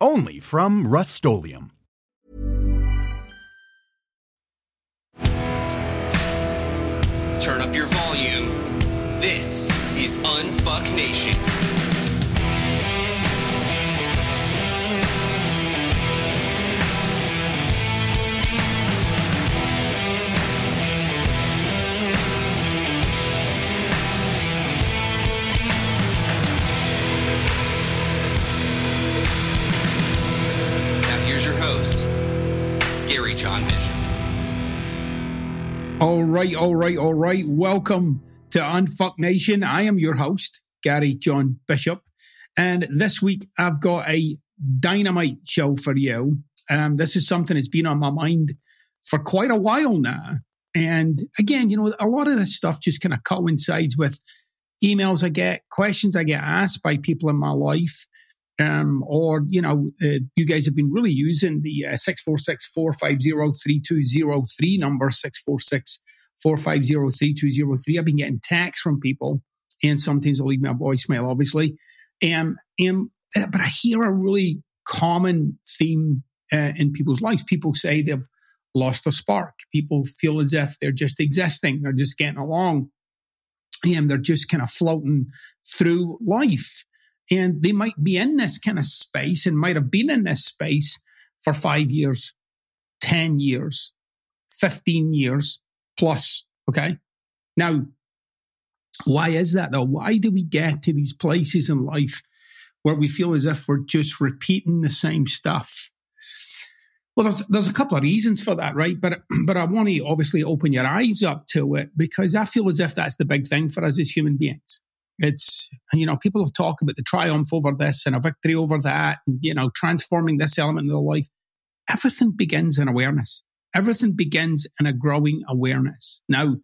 Only from Rust-Oleum Turn up your volume. This is Unfuck Nation. Host, Gary John Bishop. All right, all right, all right. Welcome to Unfuck Nation. I am your host, Gary John Bishop. And this week I've got a dynamite show for you. Um, this is something that's been on my mind for quite a while now. And again, you know, a lot of this stuff just kind of coincides with emails I get, questions I get asked by people in my life. Um, or, you know, uh, you guys have been really using the uh, 646-450-3203 number, 646-450-3203. I've been getting texts from people and sometimes I'll leave me a voicemail, obviously. Um, and, uh, but I hear a really common theme uh, in people's lives. People say they've lost a spark. People feel as if they're just existing. They're just getting along and they're just kind of floating through life. And they might be in this kind of space and might have been in this space for five years, 10 years, 15 years plus. Okay. Now, why is that though? Why do we get to these places in life where we feel as if we're just repeating the same stuff? Well, there's, there's a couple of reasons for that, right? But, but I want to obviously open your eyes up to it because I feel as if that's the big thing for us as human beings. It's, you know, people talk about the triumph over this and a victory over that, and, you know, transforming this element of their life. Everything begins in awareness. Everything begins in a growing awareness. Now,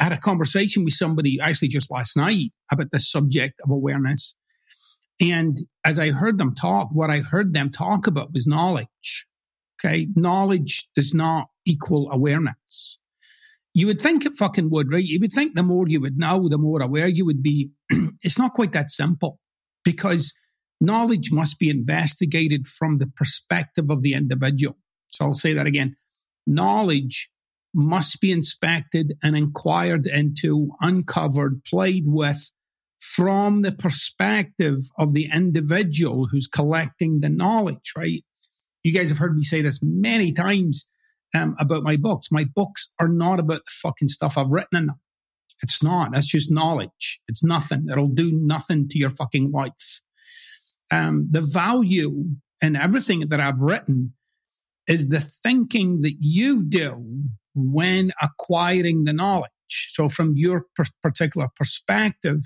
I had a conversation with somebody actually just last night about the subject of awareness. And as I heard them talk, what I heard them talk about was knowledge. Okay. Knowledge does not equal awareness. You would think it fucking would, right? You would think the more you would know, the more aware you would be. it's not quite that simple because knowledge must be investigated from the perspective of the individual. So I'll say that again. Knowledge must be inspected and inquired into, uncovered, played with from the perspective of the individual who's collecting the knowledge, right? You guys have heard me say this many times um, about my books. My books are not about the fucking stuff I've written in them. It's not. That's just knowledge. It's nothing. It'll do nothing to your fucking life. Um, the value in everything that I've written is the thinking that you do when acquiring the knowledge. So from your per- particular perspective,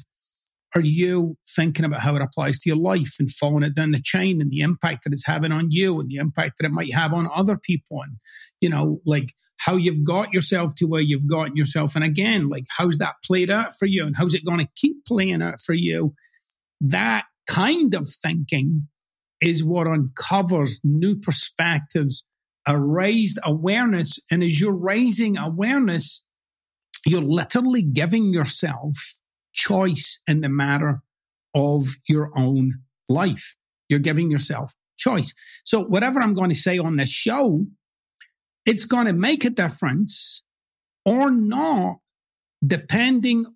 are you thinking about how it applies to your life and following it down the chain and the impact that it's having on you and the impact that it might have on other people and you know like how you've got yourself to where you've gotten yourself? And again like how's that played out for you and how's it going to keep playing out for you? That kind of thinking is what uncovers new perspectives a raised awareness and as you're raising awareness you're literally giving yourself choice in the matter of your own life. You're giving yourself choice. So whatever I'm going to say on this show, it's going to make a difference or not, depending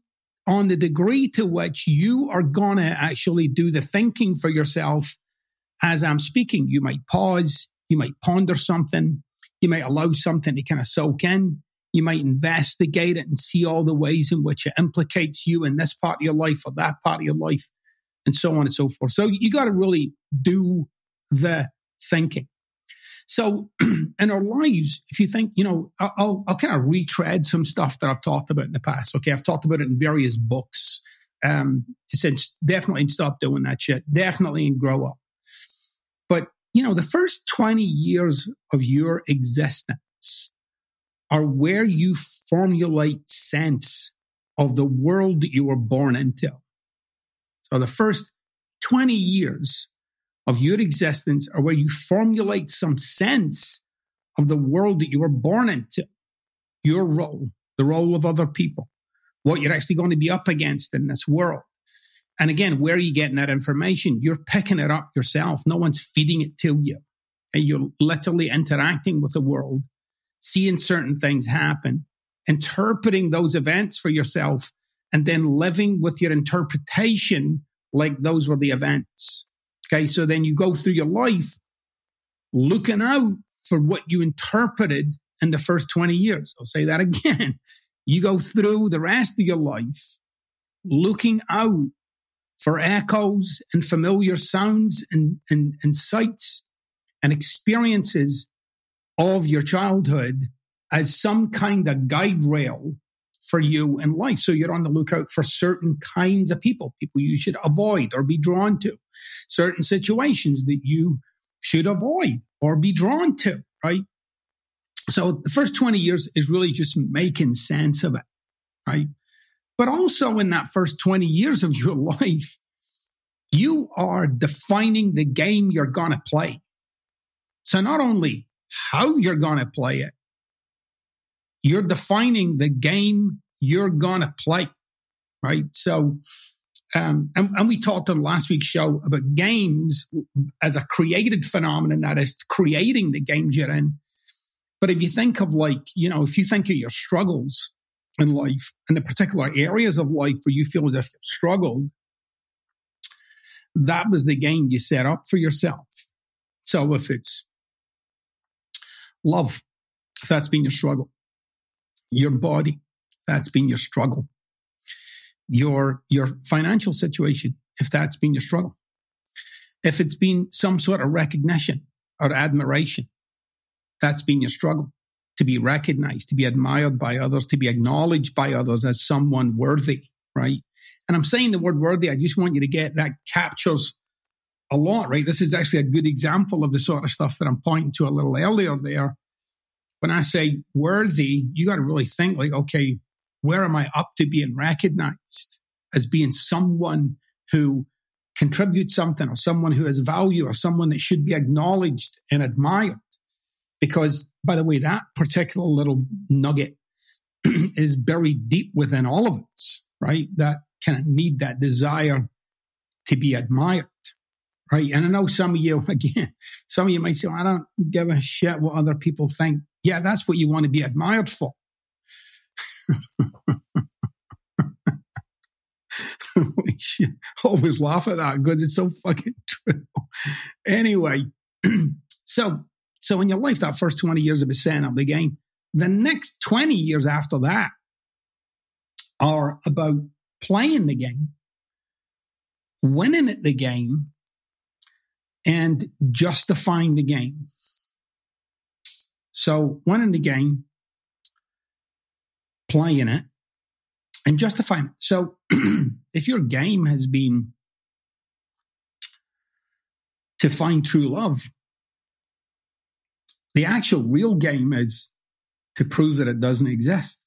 on the degree to which you are going to actually do the thinking for yourself as I'm speaking. You might pause, you might ponder something, you might allow something to kind of soak in. You might investigate it and see all the ways in which it implicates you in this part of your life or that part of your life, and so on and so forth. So you got to really do the thinking. So in our lives, if you think, you know, I'll, I'll kind of retread some stuff that I've talked about in the past. Okay. I've talked about it in various books. Um, since definitely stop doing that shit. Definitely in grow up. But you know, the first 20 years of your existence are where you formulate sense of the world that you were born into. So the first 20 years of your existence are where you formulate some sense of the world that you were born into, your role, the role of other people, what you're actually going to be up against in this world. And again, where are you getting that information? You're picking it up yourself. No one's feeding it to you. And you're literally interacting with the world, seeing certain things happen, interpreting those events for yourself, and then living with your interpretation like those were the events. Okay. So then you go through your life looking out for what you interpreted in the first 20 years. I'll say that again. You go through the rest of your life looking out for echoes and familiar sounds and, and, and sights and experiences of your childhood as some kind of guide rail for you in life. So you're on the lookout for certain kinds of people, people you should avoid or be drawn to, certain situations that you should avoid or be drawn to, right? So the first 20 years is really just making sense of it, right? But also in that first 20 years of your life, you are defining the game you're going to play. So not only how you're going to play it, you're defining the game you're going to play, right? So, um, and, and, we talked on last week's show about games as a created phenomenon that is creating the games you're in. But if you think of like, you know, if you think of your struggles, in life and the particular areas of life where you feel as if you've struggled, that was the game you set up for yourself. So if it's love, if that's been your struggle, your body, that's been your struggle, your, your financial situation, if that's been your struggle, if it's been some sort of recognition or admiration, that's been your struggle. To be recognized, to be admired by others, to be acknowledged by others as someone worthy, right? And I'm saying the word worthy, I just want you to get that captures a lot, right? This is actually a good example of the sort of stuff that I'm pointing to a little earlier there. When I say worthy, you got to really think like, okay, where am I up to being recognized as being someone who contributes something or someone who has value or someone that should be acknowledged and admired? Because by the way, that particular little nugget is buried deep within all of us, right? That kind of need that desire to be admired, right? And I know some of you, again, some of you might say, well, I don't give a shit what other people think. Yeah, that's what you want to be admired for. Always laugh at that because it's so fucking true. Anyway, so so in your life, that first 20 years of setting up the game, the next 20 years after that are about playing the game, winning at the game, and justifying the game. So winning the game, playing it, and justifying it. So if your game has been to find true love, the actual real game is to prove that it doesn't exist.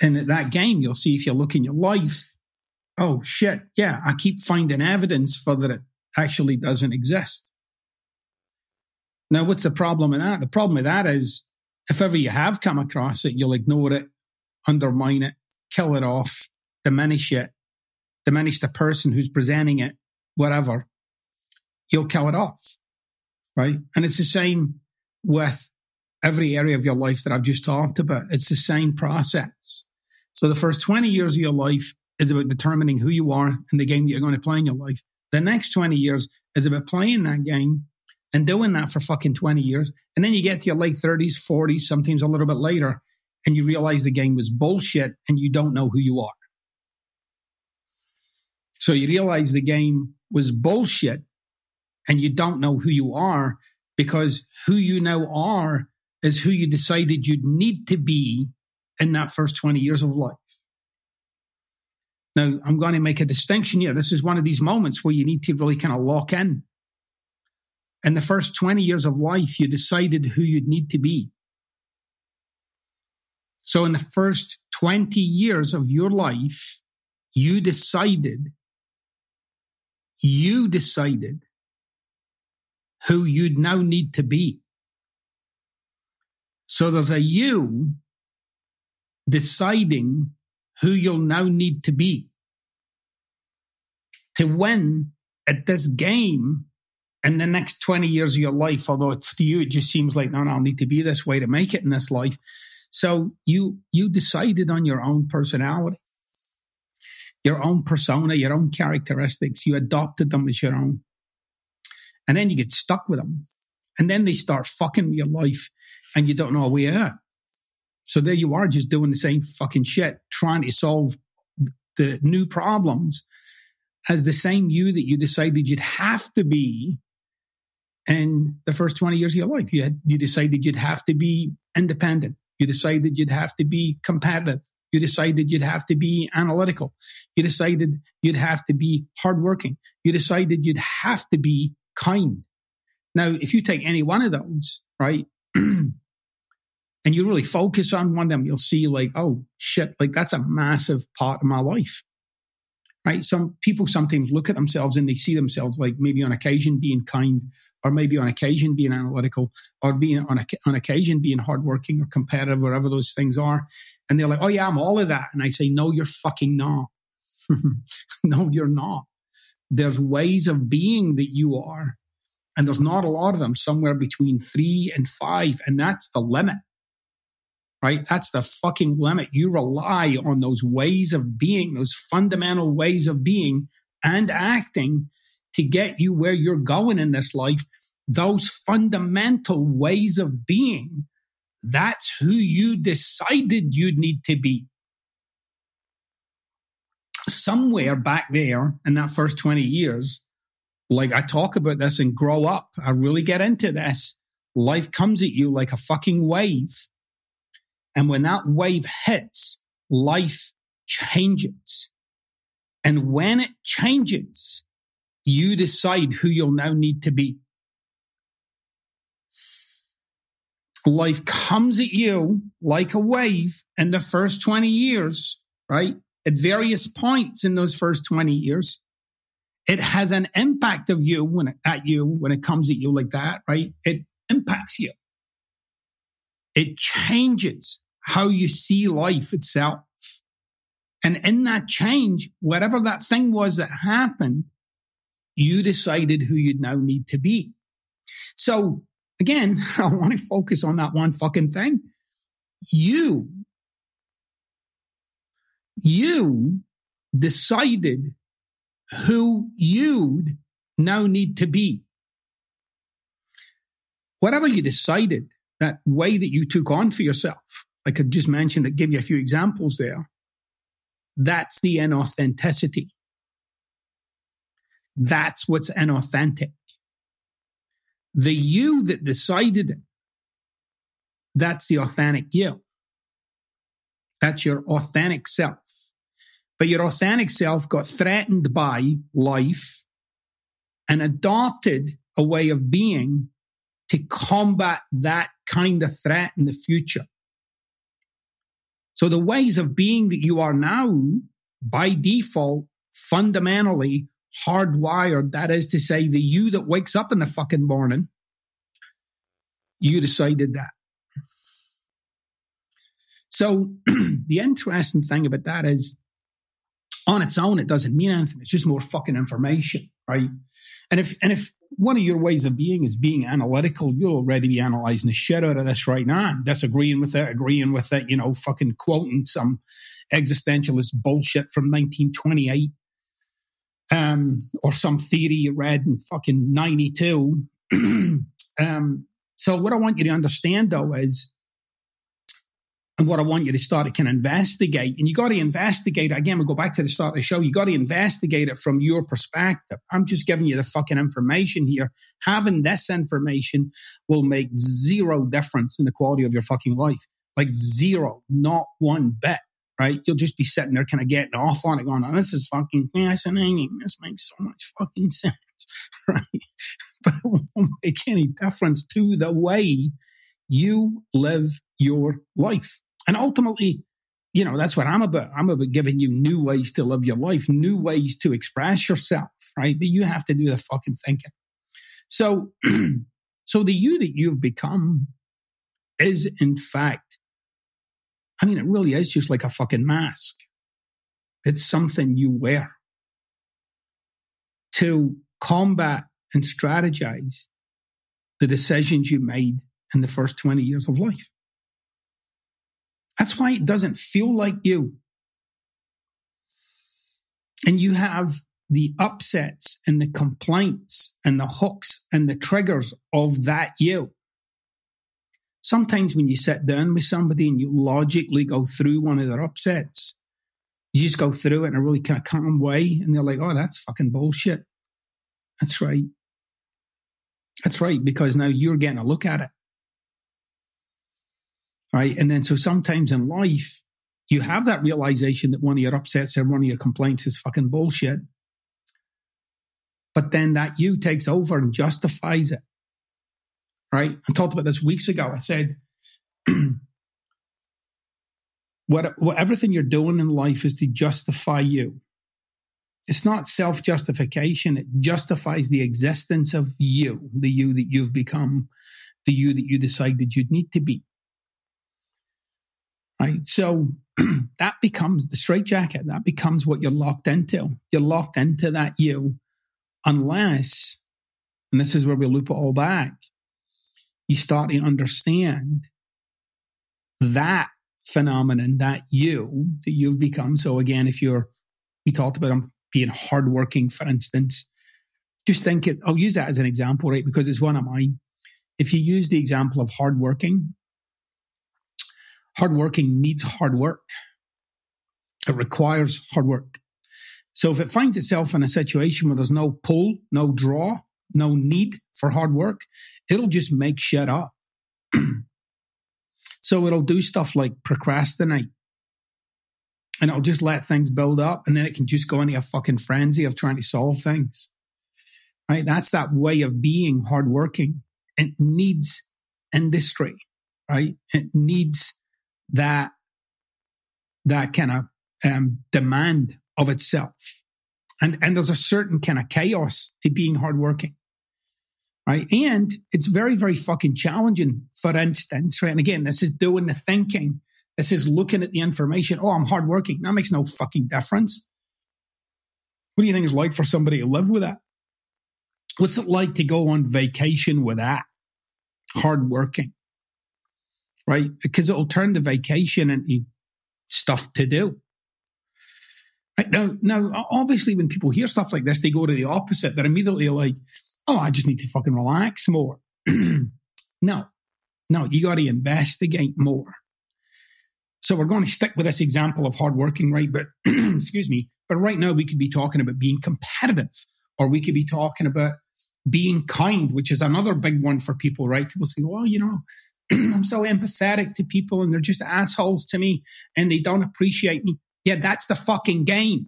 And at that game, you'll see if you look in your life, oh shit, yeah, I keep finding evidence for that it actually doesn't exist. Now, what's the problem with that? The problem with that is if ever you have come across it, you'll ignore it, undermine it, kill it off, diminish it, diminish the person who's presenting it, whatever you'll kill it off. Right. And it's the same with every area of your life that I've just talked about. It's the same process. So the first 20 years of your life is about determining who you are in the game that you're going to play in your life. The next 20 years is about playing that game and doing that for fucking 20 years. And then you get to your late 30s, 40s, sometimes a little bit later, and you realize the game was bullshit and you don't know who you are. So you realize the game was bullshit and you don't know who you are because who you now are is who you decided you'd need to be in that first 20 years of life. Now, I'm going to make a distinction here. This is one of these moments where you need to really kind of lock in. In the first 20 years of life, you decided who you'd need to be. So in the first 20 years of your life, you decided, you decided who you'd now need to be. So there's a you deciding who you'll now need to be to win at this game in the next 20 years of your life. Although to you, it just seems like, no, no, I'll need to be this way to make it in this life. So you, you decided on your own personality, your own persona, your own characteristics. You adopted them as your own. And then you get stuck with them. And then they start fucking with your life and you don't know where you are. So there you are just doing the same fucking shit, trying to solve the new problems as the same you that you decided you'd have to be in the first 20 years of your life. You had, you decided you'd have to be independent. You decided you'd have to be competitive. You decided you'd have to be analytical. You decided you'd have to be hardworking. You decided you'd have to be kind. Now, if you take any one of those, right, and you really focus on one of them, you'll see like, oh shit, like that's a massive part of my life. Right. Some people sometimes look at themselves and they see themselves like maybe on occasion being kind or maybe on occasion being analytical or being on, on occasion being hardworking or competitive, whatever those things are. And they're like, oh yeah, I'm all of that. And I say, no, you're fucking not. no, you're not. There's ways of being that you are. And there's not a lot of them, somewhere between three and five. And that's the limit, right? That's the fucking limit. You rely on those ways of being, those fundamental ways of being and acting to get you where you're going in this life. Those fundamental ways of being, that's who you decided you'd need to be somewhere back there in that first 20 years, like I talk about this and grow up, I really get into this. Life comes at you like a fucking wave. And when that wave hits, life changes. And when it changes, you decide who you'll now need to be. Life comes at you like a wave in the first 20 years, right? at various points in those first 20 years. It has an impact of you when it, at you when it comes at you like that, right? It impacts you. It changes how you see life itself. And in that change, whatever that thing was that happened, you decided who you'd now need to be. So again, I want to focus on that one fucking thing. You you decided who you'd now need to be. Whatever you decided, that way that you took on for yourself, I could just mention that, give you a few examples there. That's the inauthenticity. That's what's inauthentic. The you that decided it, that's the authentic you. That's your authentic self. But your authentic self got threatened by life and adopted a way of being to combat that kind of threat in the future. So the ways of being that you are now, by default, fundamentally hardwired. That is to say, the you that wakes up in the fucking morning, you decided that. So the interesting thing about that is on its own, it doesn't mean anything. It's just more fucking information, right? And if, and if one of your ways of being is being analytical, you'll already be analyzing the shit out of this right now, disagreeing with it, agreeing with it, you know, fucking quoting some existentialist bullshit from 1928, um, or some theory you read in fucking 92. um, so what I want you to understand though is and what I want you to start to can investigate, and you got to investigate again. We'll go back to the start of the show. You got to investigate it from your perspective. I'm just giving you the fucking information here. Having this information will make zero difference in the quality of your fucking life. Like zero, not one bit. right? You'll just be sitting there kind of getting off on it going, oh, this is fucking fascinating. This makes so much fucking sense, right? But it won't make any difference to the way you live your life. And ultimately, you know, that's what I'm about. I'm about giving you new ways to live your life, new ways to express yourself, right? But you have to do the fucking thinking. So, so the you that you've become is in fact, I mean, it really is just like a fucking mask. It's something you wear to combat and strategize the decisions you made in the first 20 years of life. That's why it doesn't feel like you. And you have the upsets and the complaints and the hooks and the triggers of that you. Sometimes when you sit down with somebody and you logically go through one of their upsets, you just go through it in a really kind of calm way and they're like, oh, that's fucking bullshit. That's right. That's right, because now you're getting a look at it right? And then so sometimes in life, you have that realization that one of your upsets or one of your complaints is fucking bullshit. But then that you takes over and justifies it. Right? I talked about this weeks ago. I said, what, what everything you're doing in life is to justify you. It's not self justification. It justifies the existence of you, the you that you've become, the you that you decided you'd need to be right? So that becomes the straitjacket. That becomes what you're locked into. You're locked into that you, unless, and this is where we loop it all back, you start to understand that phenomenon, that you that you've become. So again, if you're, we talked about being hardworking, for instance, just think it, I'll use that as an example, right? Because it's one of mine. If you use the example of hardworking, hardworking needs hard work. It requires hard work. So if it finds itself in a situation where there's no pull, no draw, no need for hard work, it'll just make shit up. so it'll do stuff like procrastinate and it'll just let things build up and then it can just go into a fucking frenzy of trying to solve things. Right? That's that way of being hardworking. It needs industry, right? It needs that that kind of um, demand of itself. And, and there's a certain kind of chaos to being hardworking. Right. And it's very, very fucking challenging, for instance. Right. And again, this is doing the thinking. This is looking at the information. Oh, I'm hardworking. That makes no fucking difference. What do you think it's like for somebody to live with that? What's it like to go on vacation with that? Hardworking right? Because it'll turn the vacation into stuff to do. Right now, now, obviously, when people hear stuff like this, they go to the opposite. They're immediately like, "Oh, I just need to fucking relax more." no, no, you got to investigate more. So we're going to stick with this example of hardworking, right? But excuse me, but right now we could be talking about being competitive, or we could be talking about being kind, which is another big one for people, right? People say, "Well, you know, I'm so empathetic to people and they're just assholes to me and they don't appreciate me. Yeah, that's the fucking game.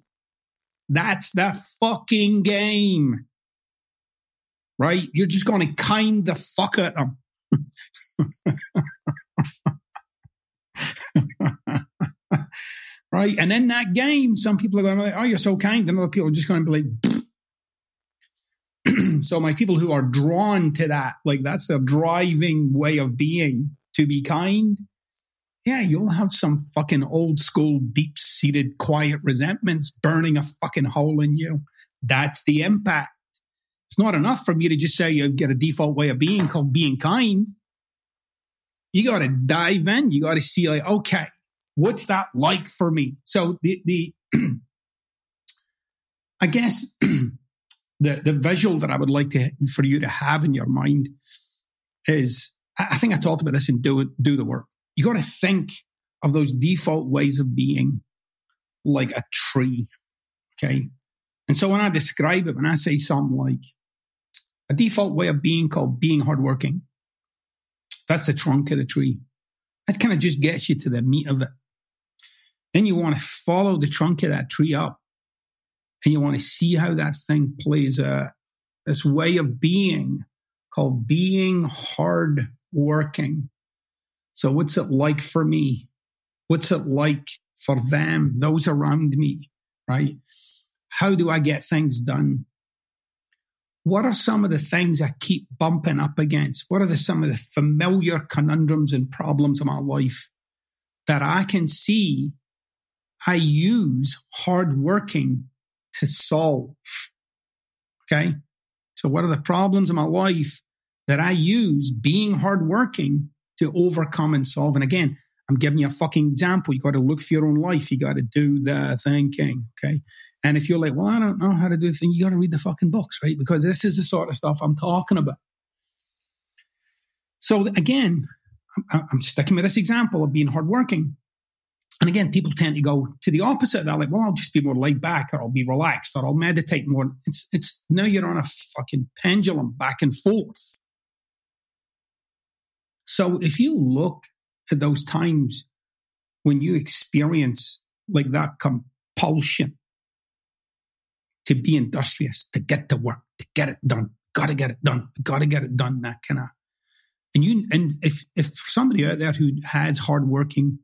That's the fucking game. Right? You're just going to kind the fuck at them. right? And in that game, some people are going to be like, oh, you're so kind. And other people are just going to be like, so my people who are drawn to that, like that's their driving way of being to be kind. Yeah, you'll have some fucking old school, deep seated, quiet resentments burning a fucking hole in you. That's the impact. It's not enough for me to just say you've got a default way of being called being kind. You got to dive in. You got to see like, okay, what's that like for me? So the, the, I guess the the visual that I would like to for you to have in your mind is I think I talked about this in do do the work. You got to think of those default ways of being like a tree. Okay. And so when I describe it, when I say something like a default way of being called being hardworking, that's the trunk of the tree. That kind of just gets you to the meat of it. Then you want to follow the trunk of that tree up and you want to see how that thing plays a, this way of being called being hard working. So what's it like for me? What's it like for them, those around me, right? How do I get things done? What are some of the things I keep bumping up against? What are the, some of the familiar conundrums and problems of my life that I can see I use hard working to solve? Okay. So what are the problems in my life that I use being hardworking to overcome and solve? And again, I'm giving you a fucking example. You got to look for your own life. You got to do the thinking. Okay. And if you're like, well, I don't know how to do the thing, you got to read the fucking books, right? Because this is the sort of stuff I'm talking about. So again, I'm sticking with this example of being hardworking. And again, people tend to go to the opposite. They're like, well, I'll just be more laid back or I'll be relaxed or I'll meditate more. It's, it's now you're on a fucking pendulum back and forth. So if you look at those times when you experience like that compulsion to be industrious, to get to work, to get it done, gotta get it done, gotta get it done, that kind of. And you, and if, if somebody out there who has hardworking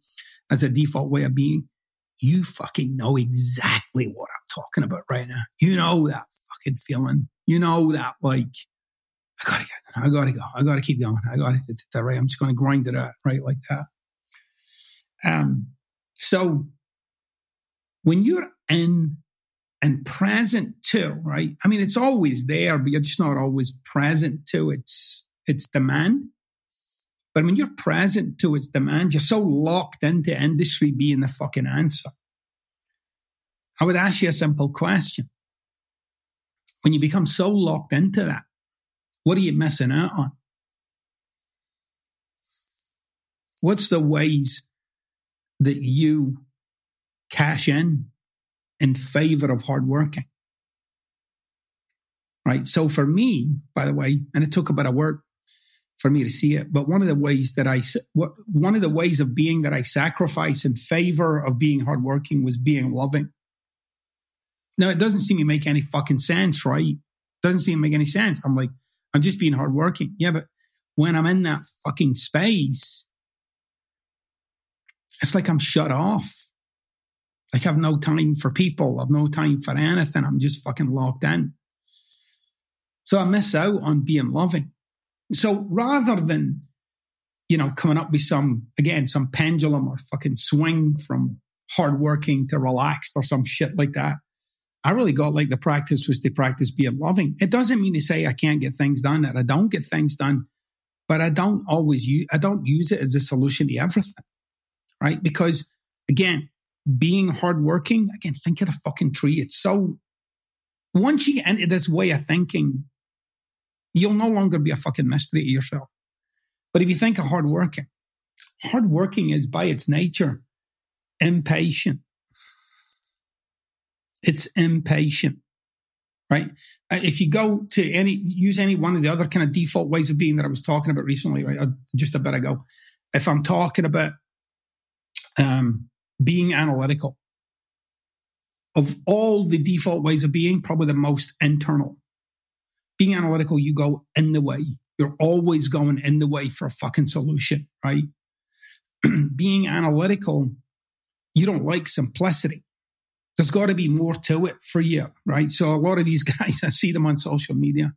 as a default way of being, you fucking know exactly what I'm talking about right now. You know that fucking feeling. You know that like, I gotta get it. I gotta go. I gotta keep going. I gotta that right. I'm just gonna grind it out right like that. Um, so when you're in and present to, right? I mean, it's always there, but you're just not always present to its its demand. But when you're present to its demand, you're so locked into industry being the fucking answer. I would ask you a simple question. When you become so locked into that, what are you missing out on? What's the ways that you cash in in favor of hard working? Right. So for me, by the way, and it took a bit of work for me to see it. But one of the ways that I, what, one of the ways of being that I sacrifice in favor of being hardworking was being loving. Now, it doesn't seem to make any fucking sense, right? Doesn't seem to make any sense. I'm like, I'm just being hardworking. Yeah, but when I'm in that fucking space, it's like I'm shut off. Like I've no time for people. I've no time for anything. I'm just fucking locked in. So I miss out on being loving. So rather than, you know, coming up with some, again, some pendulum or fucking swing from hardworking to relaxed or some shit like that, I really got like the practice was to practice being loving. It doesn't mean to say I can't get things done that I don't get things done, but I don't always use, I don't use it as a solution to everything, right? Because again, being hardworking, again, think of the fucking tree. It's so, once you get into this way of thinking, you'll no longer be a fucking mystery to yourself. But if you think of hardworking, hardworking is by its nature impatient. It's impatient, right? Uh, if you go to any, use any one of the other kind of default ways of being that I was talking about recently, right? Uh, just a bit ago. If I'm talking about, um, being analytical, of all the default ways of being, probably the most internal being analytical, you go in the way. You're always going in the way for a fucking solution, right? being analytical, you don't like simplicity. There's got to be more to it for you, right? So a lot of these guys, I see them on social media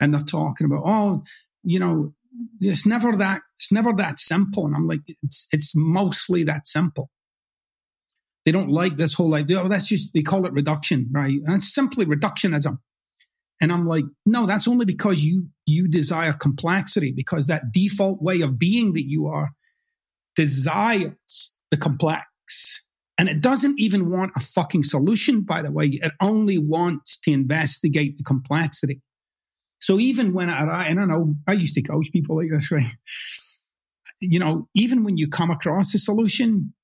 and they're talking about, oh, you know, it's never that, it's never that simple. And I'm like, it's, it's mostly that simple. They don't like this whole idea. Oh, that's just, they call it reduction, right? And it's simply reductionism. And I'm like, no, that's only because you, you desire complexity because that default way of being that you are desires the complex. And it doesn't even want a fucking solution, by the way. It only wants to investigate the complexity. So even when I, I don't know, I used to coach people like this, right? You know, even when you come across a solution,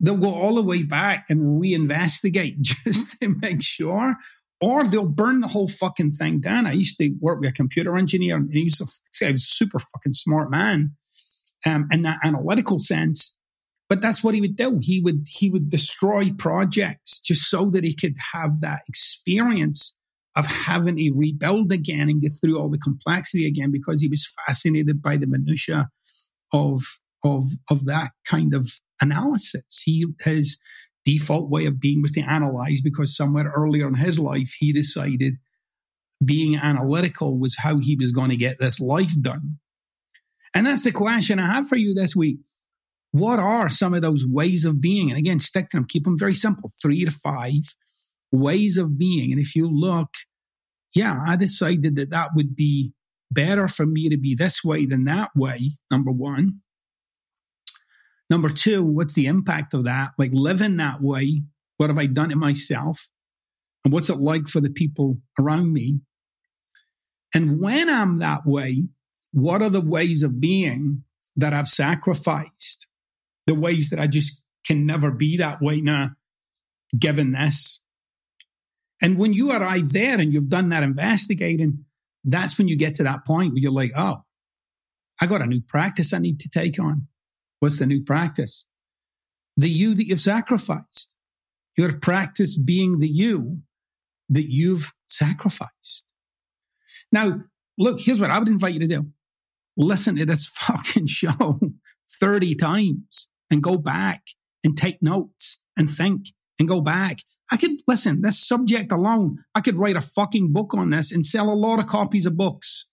they'll go all the way back and reinvestigate just to make sure or they'll burn the whole fucking thing down. I used to work with a computer engineer, and he was a, he was a super fucking smart man. Um, in that analytical sense, but that's what he would do. He would he would destroy projects just so that he could have that experience of having to rebuild again and get through all the complexity again because he was fascinated by the minutia of of of that kind of analysis. He his default way of being was to analyze because somewhere earlier in his life he decided being analytical was how he was going to get this life done. And that's the question I have for you this week. What are some of those ways of being? And again, stick to them, keep them very simple, three to five ways of being. And if you look, yeah, I decided that that would be better for me to be this way than that way, number one. Number two, what's the impact of that? Like living that way, what have I done to myself? And what's it like for the people around me? And when I'm that way, what are the ways of being that I've sacrificed? The ways that I just can never be that way now, given this. And when you arrive there and you've done that investigating, that's when you get to that point where you're like, oh, I got a new practice I need to take on. What's the new practice? The you that you've sacrificed. Your practice being the you that you've sacrificed. Now, look, here's what I would invite you to do. Listen to this fucking show 30 times and go back and take notes and think and go back. I could listen, this subject alone, I could write a fucking book on this and sell a lot of copies of books.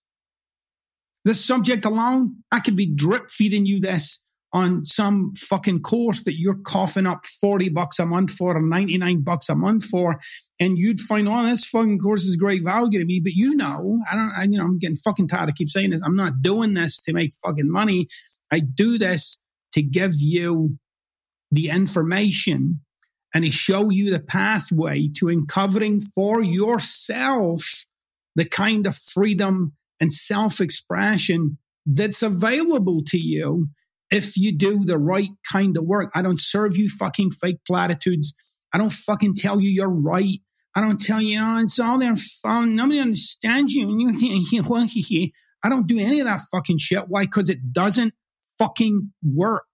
This subject alone, I could be drip feeding you this on some fucking course that you're coughing up 40 bucks a month for or 99 bucks a month for. And you'd find, oh, this fucking course is great value to me. But you know, I don't, I, you know, I'm getting fucking tired. I keep saying this. I'm not doing this to make fucking money. I do this to give you the information and to show you the pathway to uncovering for yourself the kind of freedom and self expression that's available to you if you do the right kind of work. I don't serve you fucking fake platitudes. I don't fucking tell you you're right. I don't tell you, oh, it's all there fun. Nobody understands you. I don't do any of that fucking shit. Why? Because it doesn't fucking work.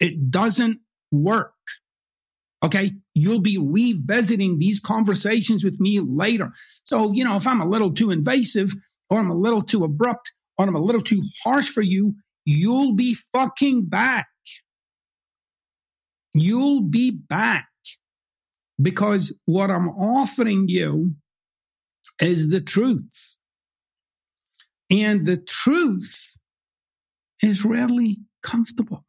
It doesn't work. Okay. You'll be revisiting these conversations with me later. So, you know, if I'm a little too invasive or I'm a little too abrupt or I'm a little too harsh for you, You'll be fucking back. You'll be back because what I'm offering you is the truth. And the truth is rarely comfortable.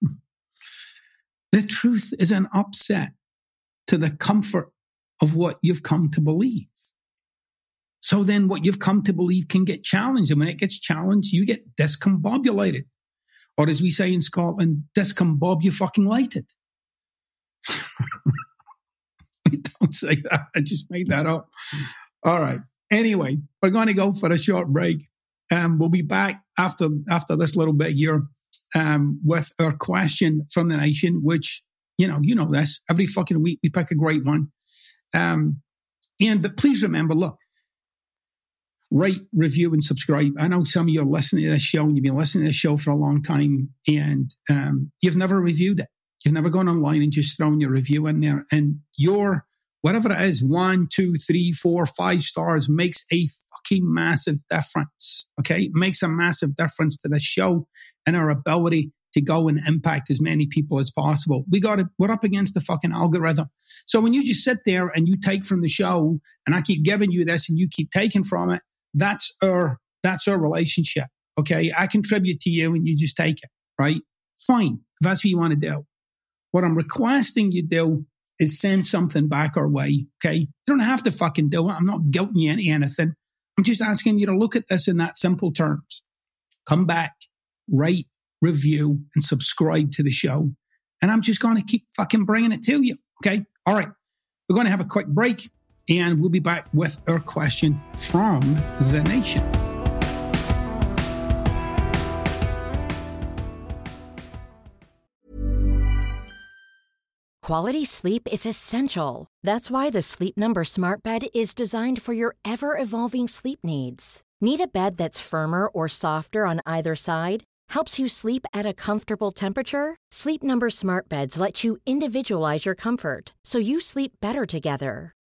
the truth is an upset to the comfort of what you've come to believe. So then what you've come to believe can get challenged. And when it gets challenged, you get discombobulated. Or as we say in Scotland, discombob you fucking lighted. we don't say that. I just made that up. All right. Anyway, we're going to go for a short break. Um, we'll be back after after this little bit here um, with our question from the nation, which you know you know this every fucking week we pick a great one. Um, and but please remember, look, rate, review, and subscribe. I know some of you are listening to this show and you've been listening to this show for a long time and um, you've never reviewed it. You've never gone online and just thrown your review in there. And your, whatever it is, one, two, three, four, five stars makes a fucking massive difference. Okay. It makes a massive difference to the show and our ability to go and impact as many people as possible. We got it. We're up against the fucking algorithm. So when you just sit there and you take from the show and I keep giving you this and you keep taking from it, that's our, that's our relationship. Okay. I contribute to you and you just take it, right? Fine. If that's what you want to do. What I'm requesting you do is send something back our way. Okay. You don't have to fucking do it. I'm not guilting you into anything. I'm just asking you to look at this in that simple terms. Come back, rate, review, and subscribe to the show. And I'm just going to keep fucking bringing it to you. Okay. All right. We're going to have a quick break and we'll be back with our question from the nation. Quality sleep is essential. That's why the Sleep Number Smart Bed is designed for your ever evolving sleep needs. Need a bed that's firmer or softer on either side? helps you sleep at a comfortable temperature? Sleep Number Smart Beds let you individualize your comfort so you sleep better together.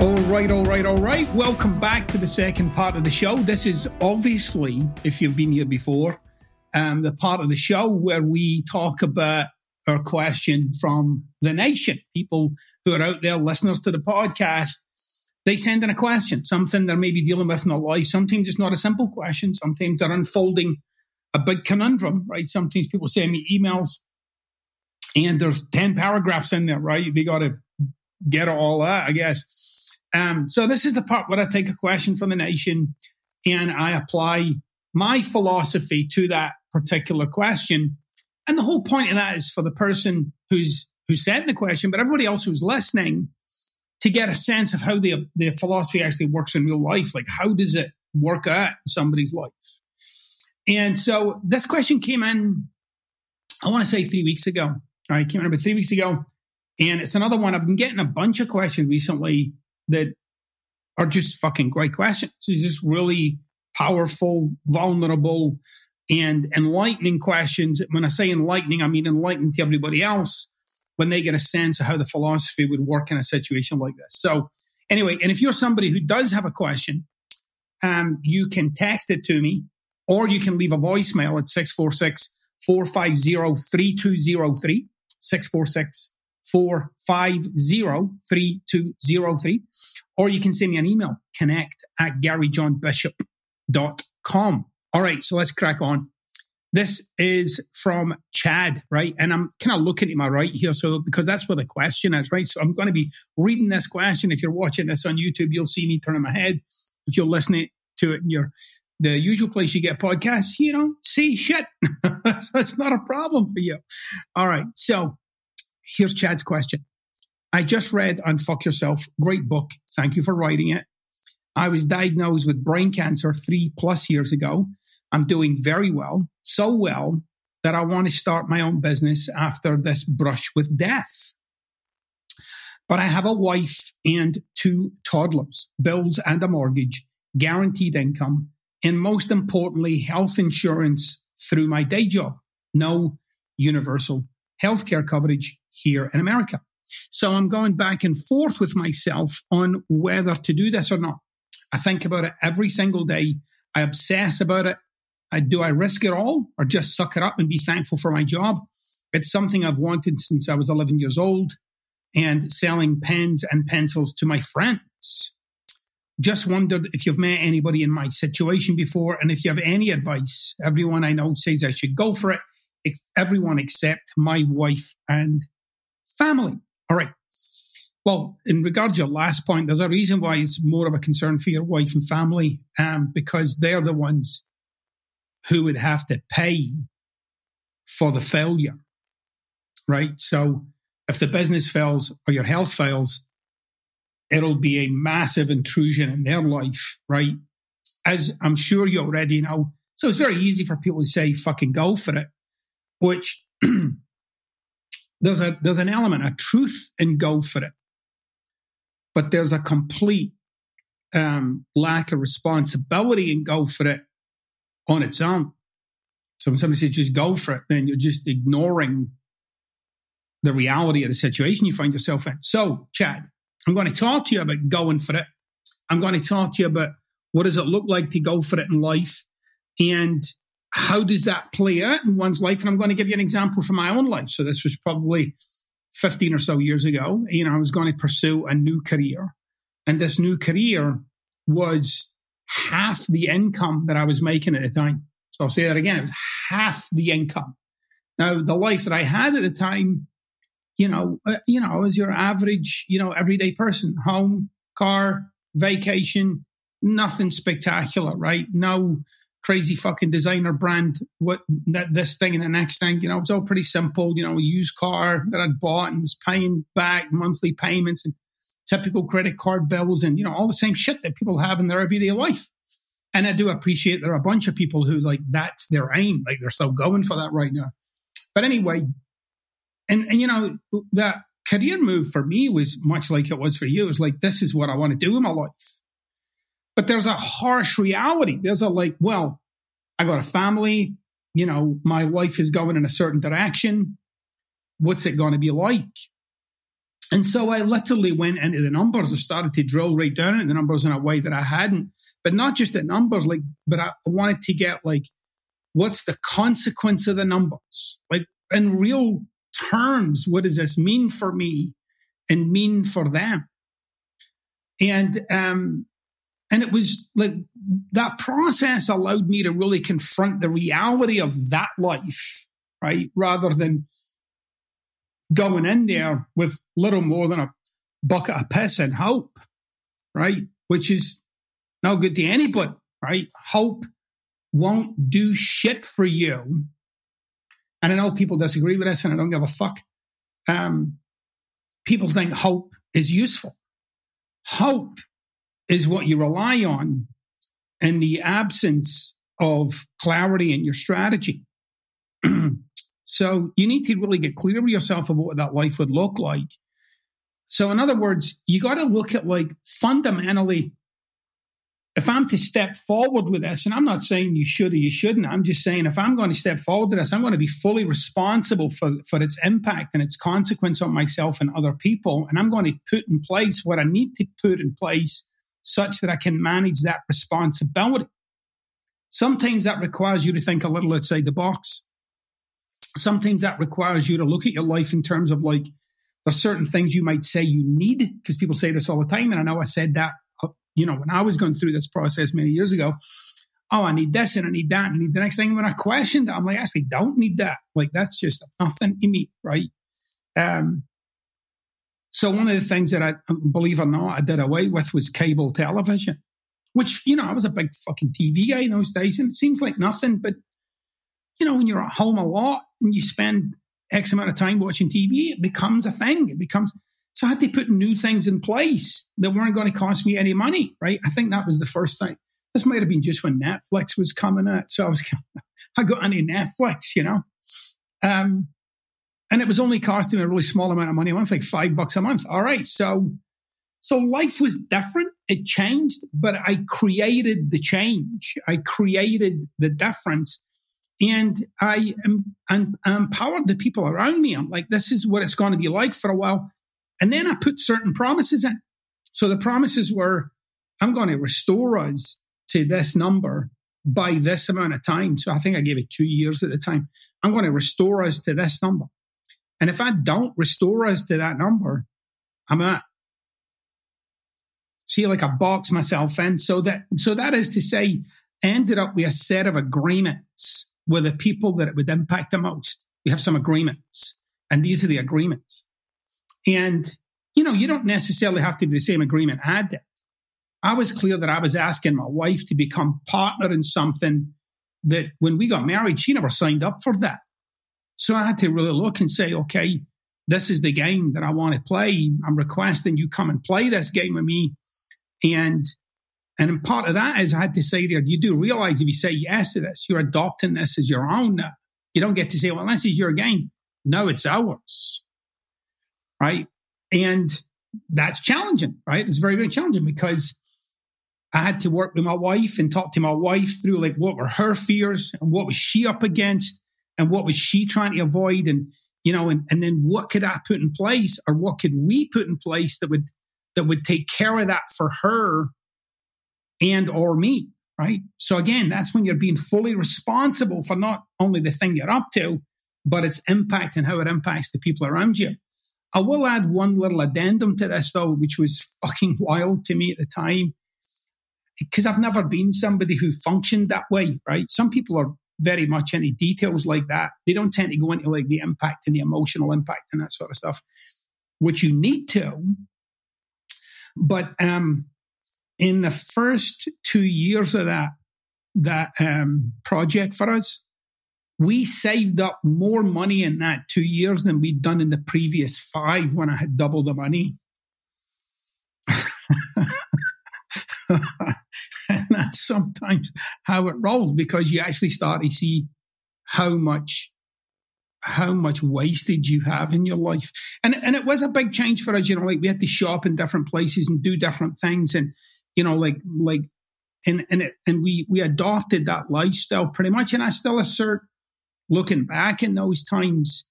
All right, all right, all right. Welcome back to the second part of the show. This is obviously, if you've been here before, um, the part of the show where we talk about our question from the nation. People who are out there, listeners to the podcast, they send in a question, something they're maybe dealing with in their life. Sometimes it's not a simple question. Sometimes they're unfolding a big conundrum, right? Sometimes people send me emails and there's 10 paragraphs in there, right? They got to get all that, I guess. Um, so this is the part where I take a question from the nation and I apply my philosophy to that particular question. And the whole point of that is for the person who's who said the question, but everybody else who's listening to get a sense of how the the philosophy actually works in real life. Like how does it work out in somebody's life? And so this question came in, I want to say three weeks ago. All right, came in about three weeks ago. And it's another one. I've been getting a bunch of questions recently that are just fucking great questions. It's just really powerful, vulnerable, and enlightening questions. When I say enlightening, I mean enlightening to everybody else when they get a sense of how the philosophy would work in a situation like this. So, anyway, and if you're somebody who does have a question, um, you can text it to me or you can leave a voicemail at 646 450 3203. 646 450-3203. Or you can send me an email, connect at garyjohnbishop.com. All right, so let's crack on. This is from Chad, right? And I'm kind of looking to my right here, so because that's where the question is, right? So I'm going to be reading this question. If you're watching this on YouTube, you'll see me turning my head. If you're listening to it in your the usual place you get podcasts, you know, see shit. so it's not a problem for you. All right. So Here's Chad's question. I just read Unfuck Yourself. Great book. Thank you for writing it. I was diagnosed with brain cancer three plus years ago. I'm doing very well, so well that I want to start my own business after this brush with death. But I have a wife and two toddlers, bills and a mortgage, guaranteed income, and most importantly, health insurance through my day job. No universal healthcare coverage here in America. So I'm going back and forth with myself on whether to do this or not. I think about it every single day. I obsess about it. I, do I risk it all or just suck it up and be thankful for my job? It's something I've wanted since I was 11 years old and selling pens and pencils to my friends. Just wondered if you've met anybody in my situation before and if you have any advice. Everyone I know says I should go for it everyone except my wife and family. All right. Well, in regard to your last point, there's a reason why it's more of a concern for your wife and family, um, because they're the ones who would have to pay for the failure, right? So if the business fails or your health fails, it'll be a massive intrusion in their life, right? As I'm sure you already know. So it's very easy for people to say, fucking go for it which there's a there's an element, a truth in go for it, but there's a complete um, lack of responsibility in go for it on its own. So when somebody says just go for it, then you're just ignoring the reality of the situation you find yourself in. So, Chad, I'm going to talk to you about going for it. I'm going to talk to you about what does it look like to go for it in life and how does that play out in one's life? And I'm going to give you an example from my own life. So this was probably 15 or so years ago. You know, I was going to pursue a new career. And this new career was half the income that I was making at the time. So I'll say that again. It was half the income. Now, the life that I had at the time, you know, uh, you know, was your average, you know, everyday person, home, car, vacation, nothing spectacular, right? No crazy fucking designer brand, what that this thing and the next thing. You know, it's all pretty simple. You know, a used car that I'd bought and was paying back monthly payments and typical credit card bills and you know all the same shit that people have in their everyday life. And I do appreciate there are a bunch of people who like that's their aim, like they're still going for that right now. But anyway, and and you know that career move for me was much like it was for you. It was like this is what I want to do in my life. But there's a harsh reality. There's a like, well, I got a family, you know, my life is going in a certain direction. What's it going to be like? And so I literally went into the numbers. I started to drill right down into the numbers in a way that I hadn't, but not just the numbers, like, but I wanted to get like, what's the consequence of the numbers? Like in real terms, what does this mean for me and mean for them? And, um, and it was like that process allowed me to really confront the reality of that life, right? Rather than going in there with little more than a bucket of piss and hope, right? Which is no good to anybody, right? Hope won't do shit for you. And I know people disagree with this and I don't give a fuck. Um, people think hope is useful. Hope is what you rely on in the absence of clarity in your strategy. So you need to really get clear with yourself about what that life would look like. So in other words, you got to look at like fundamentally, if I'm to step forward with this, and I'm not saying you should or you shouldn't, I'm just saying if I'm going to step forward with this, I'm going to be fully responsible for, for its impact and its consequence on myself and other people. And I'm going to put in place what I need to put in place such that I can manage that responsibility. Sometimes that requires you to think a little outside the box. Sometimes that requires you to look at your life in terms of like there's certain things you might say you need because people say this all the time and i know i said that uh, you know when i was going through this process many years ago. Oh i need this and i need that and i need the next thing. When i questioned it i'm like I actually don't need that. Like that's just nothing in me right? Um so one of the things that i believe or not i did away with was cable television which you know i was a big fucking tv guy in those days and it seems like nothing but you know, when you're at home a lot and you spend X amount of time watching TV, it becomes a thing. It becomes, so I had to put new things in place that weren't going to cost me any money, right? I think that was the first thing. This might have been just when Netflix was coming out. So I was, I got any Netflix, you know? Um, and it was only costing me a really small amount of money a month, like five bucks a month. All right. So, so life was different. It changed, but I created the change. I created the difference and I, am, empowered the people around me. I'm like, this is what it's going to be like for a while. And then I put certain promises in. So the promises were, I'm going to restore us to this number by this amount of time. So I think I gave it two years at the time. I'm going to restore us to this number. And if I don't restore us to that number, I'm out. See, like I box myself in. So that, so that is to say, ended up with a set of agreements with the people that it would impact the most. We have some agreements, and these are the agreements. And, you know, you don't necessarily have to be the same agreement I did. I was clear that I was asking my wife to become partner in something that when we got married, she never signed up for that. So I had to really look and say, okay, this is the game that I want to play. I'm requesting you come and play this game with me. And and part of that is I had to say there, you do realize if you say yes to this, you're adopting this as your own. You don't get to say, well, this is your game. No, it's ours. Right. And that's challenging, right? It's very, very challenging because I had to work with my wife and talk to my wife through like what were her fears and what was she up against and what was she trying to avoid and you know and, and then what could I put in place or what could we put in place that would that would take care of that for her and or me, right? So again, that's when you're being fully responsible for not only the thing you're up to, but its impact and how it impacts the people around you. I will add one little addendum to this though, which was fucking wild to me at the time. Because I've never been somebody who functioned that way, right? Some people are very much into details like that. They don't tend to go into like the impact and the emotional impact and that sort of stuff, which you need to. But um, in the first two years of that, that um, project for us, we saved up more money in that two years than we'd done in the previous five when I had double the money. sometimes how it rolls because you actually start to see how much how much wastage you have in your life. And and it was a big change for us, you know, like we had to shop in different places and do different things and you know, like like and and it, and we we adopted that lifestyle pretty much. And I still assert looking back in those times,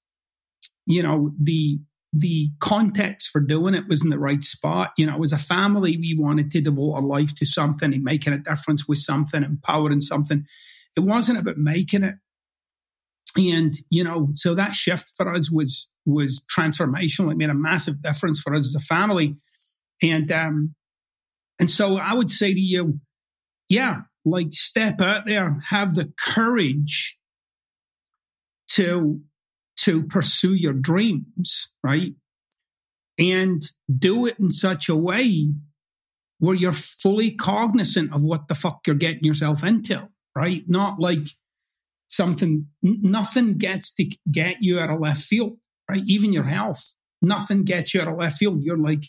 you know, the the context for doing it was in the right spot. You know, as a family, we wanted to devote our life to something and making a difference with something, empowering something. It wasn't about making it and you know so that shift for us was was transformational it made a massive difference for us as a family and um and so i would say to you yeah like step out there have the courage to to pursue your dreams right and do it in such a way where you're fully cognizant of what the fuck you're getting yourself into right not like something, nothing gets to get you out of left field, right? Even your health, nothing gets you out of left field. You're like,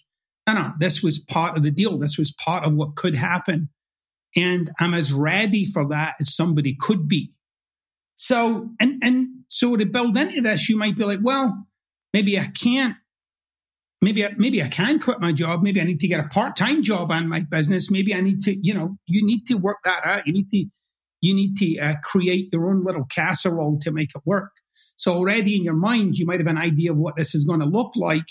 no, no, this was part of the deal. This was part of what could happen. And I'm as ready for that as somebody could be. So, and, and so to build into this, you might be like, well, maybe I can't maybe I, maybe I can quit my job. Maybe I need to get a part time job on my business. Maybe I need to, you know, you need to work that out. You need to you need to uh, create your own little casserole to make it work. So already in your mind, you might have an idea of what this is going to look like.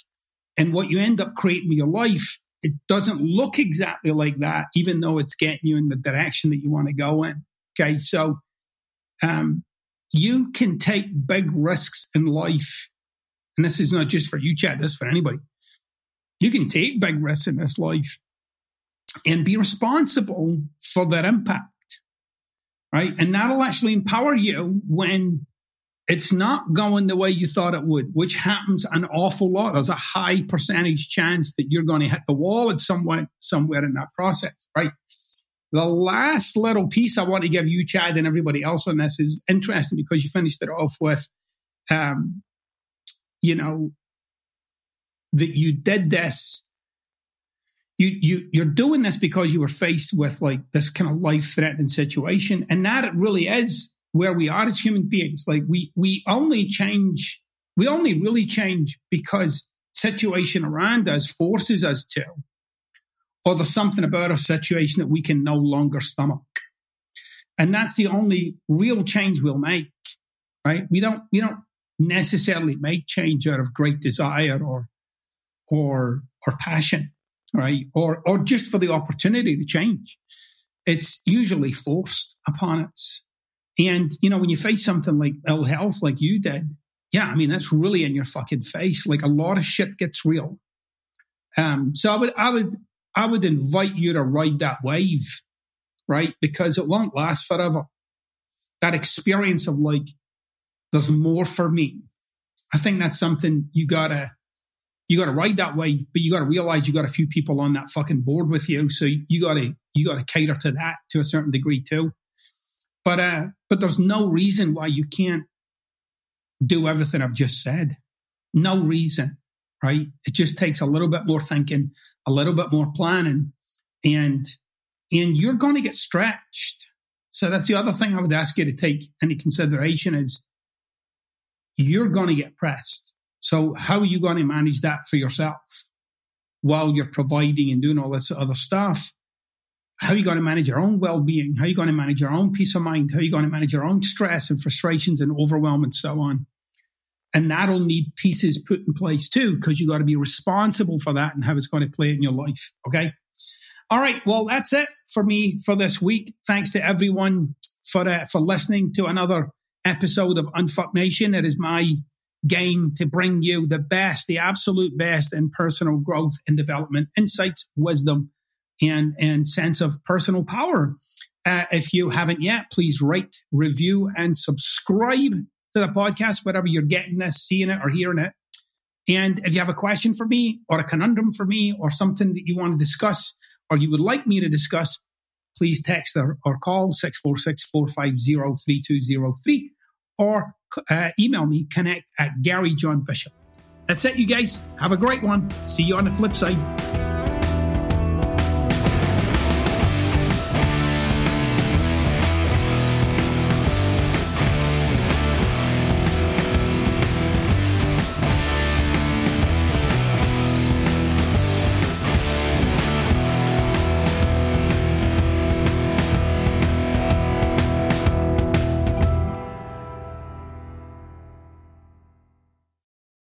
And what you end up creating with your life, it doesn't look exactly like that, even though it's getting you in the direction that you want to go in. Okay. So, um, you can take big risks in life. And this is not just for you, Chad, this is for anybody. You can take big risks in this life and be responsible for their impact right? And that'll actually empower you when it's not going the way you thought it would, which happens an awful lot. There's a high percentage chance that you're going to hit the wall at some point, somewhere in that process, right? The last little piece I want to give you, Chad, and everybody else on this is interesting because you finished it off with, um, you know, that you did this. You you you're doing this because you were faced with like this kind of life threatening situation and that it really is where we are as human beings. Like we we only change we only really change because situation around us forces us to or there's something about our situation that we can no longer stomach and that's the only real change we'll make right we don't we don't necessarily make change out of great desire or or or passion right? Or, or just for the opportunity to change. It's usually forced upon us. And, you know, when you face something like ill health, like you did, yeah, I mean, that's really in your fucking face. Like a lot of shit gets real. Um, so I would, I would, I would invite you to ride that wave, right? Because it won't last forever. That experience of like, there's more for me. I think that's something you gotta, you got to ride that wave, but you got to realize you got a few people on that fucking board with you. So you got to, you got to cater to that to a certain degree too. But, uh, but there's no reason why you can't do everything I've just said. No reason, right? It just takes a little bit more thinking, a little bit more planning and, and you're going to get stretched. So that's the other thing I would ask you to take any consideration is you're going to get pressed so how are you going to manage that for yourself while you're providing and doing all this other stuff? How are you going to manage your own well-being? How are you going to manage your own peace of mind? How are you going to manage your own stress and frustrations and overwhelm and so on? And that'll need pieces put in place too, because you got to be responsible for that and how it's going to play in your life. Okay. All right. Well, that's it for me for this week. Thanks to everyone for uh, for listening to another episode of Unfuck Nation. It is my game to bring you the best, the absolute best in personal growth and development, insights, wisdom, and, and sense of personal power. Uh, if you haven't yet, please rate, review, and subscribe to the podcast, wherever you're getting this, seeing it, or hearing it. And if you have a question for me or a conundrum for me or something that you want to discuss or you would like me to discuss, please text or, or call 646-450-3203 or uh, email me connect at Gary John Bishop. That's it, you guys. Have a great one. See you on the flip side.